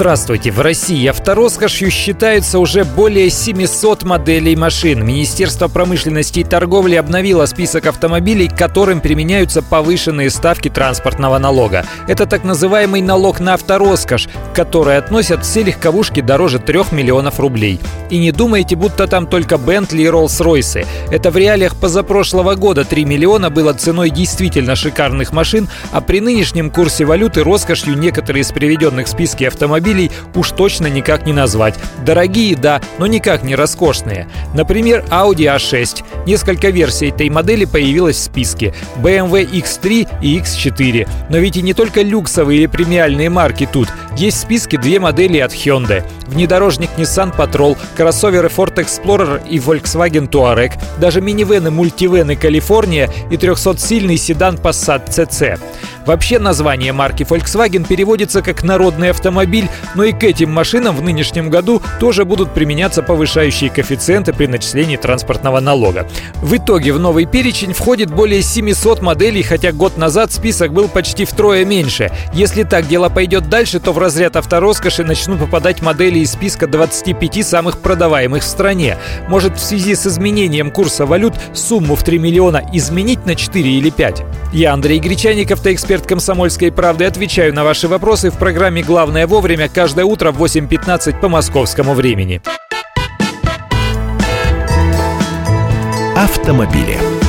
Здравствуйте! В России автороскошью считаются уже более 700 моделей машин. Министерство промышленности и торговли обновило список автомобилей, к которым применяются повышенные ставки транспортного налога. Это так называемый налог на автороскошь, к которой относят все легковушки дороже 3 миллионов рублей. И не думайте, будто там только Бентли и Роллс-Ройсы. Это в реалиях позапрошлого года 3 миллиона было ценой действительно шикарных машин, а при нынешнем курсе валюты роскошью некоторые из приведенных в списке автомобилей автомобилей уж точно никак не назвать. Дорогие, да, но никак не роскошные. Например, Audi A6. Несколько версий этой модели появилось в списке. BMW X3 и X4. Но ведь и не только люксовые или премиальные марки тут. Есть в списке две модели от Hyundai. Внедорожник Nissan Patrol, кроссоверы Ford Explorer и Volkswagen Touareg, даже минивены мультивены California и 300-сильный седан Passat CC. Вообще название марки Volkswagen переводится как «народный автомобиль», но и к этим машинам в нынешнем году тоже будут применяться повышающие коэффициенты при начислении транспортного налога. В итоге в новый перечень входит более 700 моделей, хотя год назад список был почти втрое меньше. Если так дело пойдет дальше, то в разряд автороскоши начнут попадать модели из списка 25 самых продаваемых в стране. Может, в связи с изменением курса валют сумму в 3 миллиона изменить на 4 или 5? Я Андрей Гречаников, автоэксперт эксперт «Комсомольской правды». Отвечаю на ваши вопросы в программе «Главное вовремя» каждое утро в 8.15 по московскому времени. Автомобили.